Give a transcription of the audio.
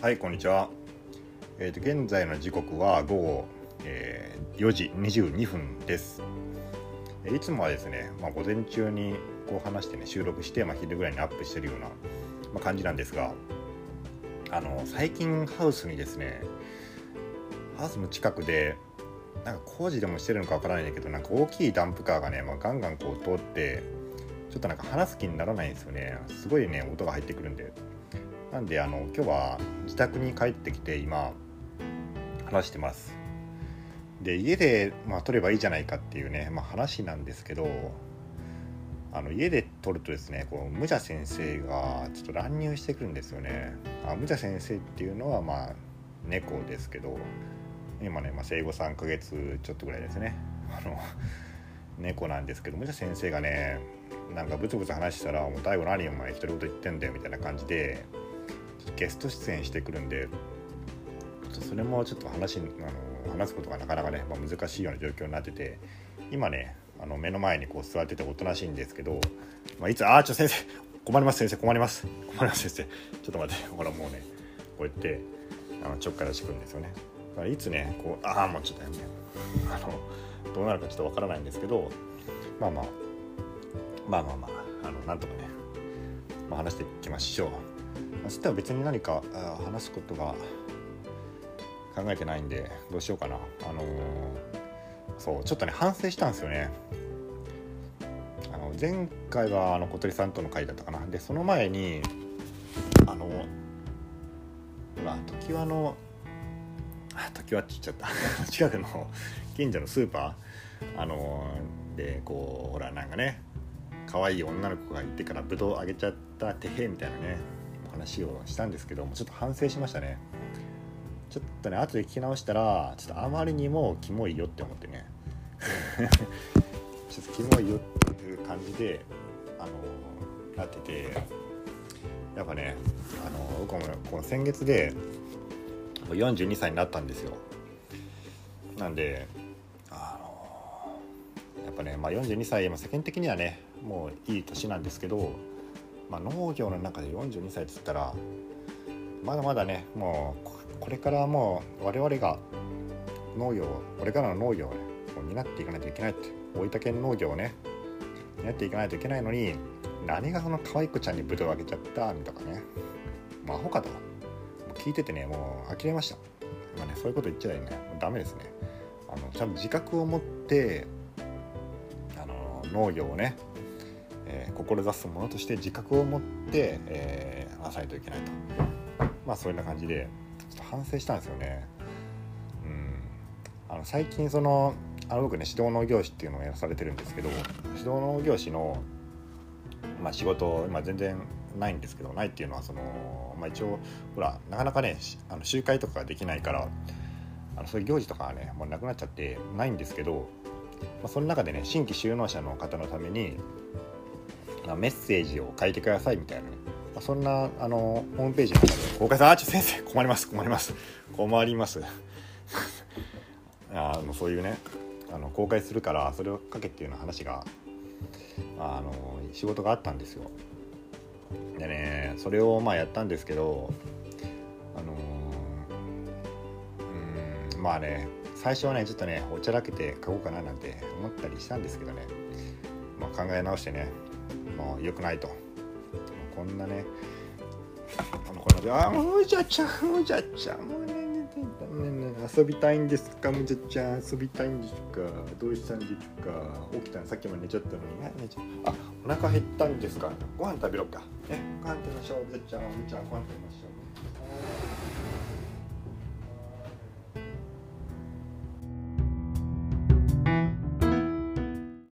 はいこんにちは、えーと、現在の時刻は午後、えー、4時22分です。いつもはですね、まあ、午前中にこう話してね収録して、まあ、昼ぐらいにアップしてるような、ま、感じなんですがあの最近ハウスにですねハウスの近くでなんか工事でもしてるのかわからないんだけどなんか大きいダンプカーがね、まあ、ガンガンこう通ってちょっとなんか話す気にならないんですよね。すごいね音が入ってくるんで。なんであの今日は自宅に帰ってきて今話してます。で家で、まあ、撮ればいいじゃないかっていうね、まあ、話なんですけどあの家で撮るとですねこう無茶先生がちょっと乱入してくるんですよね。あ無茶先生っていうのはまあ猫ですけど今ね、まあ、生後3ヶ月ちょっとぐらいですね。あの猫なんですけど無茶先生がねなんかブツブツ話したら「もう大悟何お前独り言言ってんだよ」みたいな感じでゲスト出演してくるんでそれもちょっと話あの話すことがなかなかね、まあ、難しいような状況になってて今ねあの目の前にこう座ってておとなしいんですけど、まあ、いつ「ああちょ先生困ります先生困ります困ります先生。ちょっと待ってほらもうねこうやってあのちょっかい出してくるんですよね。だからいつねこうああもうちょっとやめよう。あのどうなるかちょっとわからないんですけどまあまあまあまあまああのなんとかね、まあ、話していきましょう。そしたら別に何か話すことが考えてないんでどうしようかな。あのー、そうちょっとね反省したんですよね。あの前回はあの小鳥さんとの会だったかな。でその前にあのほら常盤の常盤って言っちゃった。近くの近所のスーパー。あのー、でこうほらなんかね可愛い女の子がいてからブドウあげちゃったてへみたいなね。話をしたんですけどもちょっと反省しましたね。ちょっとね後で聞き直したらちょっとあまりにもキモいよって思ってね。ちょっとキモいよっていう感じであのなっててやっぱねあの僕もこの先月で42歳になったんですよ。なんであのやっぱね、まあ、42歳、まあ、世間的にはねもういい年なんですけどまあ、農業の中で42歳っつったらまだまだねもうこれからもう我々が農業これからの農業をね担っていかないといけないって大分県農業をね担っていかないといけないのに何がその可愛い子ちゃんにブドウあげちゃったとかねもうアホかと。聞いててねもう呆れました。まあねそういうこと言っちゃいね。もうダメですね。あのちゃんと自覚を持ってあの農業をねえー、志すものとして自覚を持って、えー、話さないといけないとまあそういうような感じでちょっと反省したんですよね。うんあの最近そのあの僕ね指導農業士っていうのをやらされてるんですけど指導農業士の、まあ、仕事今全然ないんですけどないっていうのはその、まあ、一応ほらなかなかねあの集会とかができないからあのそういう行事とかはねもうなくなっちゃってないんですけど、まあ、その中でね新規就農者の方のためにメッセージを書いてくださいみたいなね、まあ、そんなあのホームページの中で公開さんあちょ先生困ります。困ります。困ります。あのそういうねあの公開するからそれを書けっていうような話があの仕事があったんですよ。でねそれをまあやったんですけどあのうんまあね最初はねちょっとねおちゃらけて書こうかななんて思ったりしたんですけどね、まあ、考え直してねもう良くないと。こんなねあのこんなあもうじゃちゃんもうじゃちゃんもうねねね遊びたいんですかむじゃちゃん遊びたいんですかどうしたんですか起きたのさっきも寝ちゃったのにね寝ちゃあお腹減ったんですかご飯食べろっかねご飯食べましょうむじゃちゃんむじゃちゃんご飯食べましょう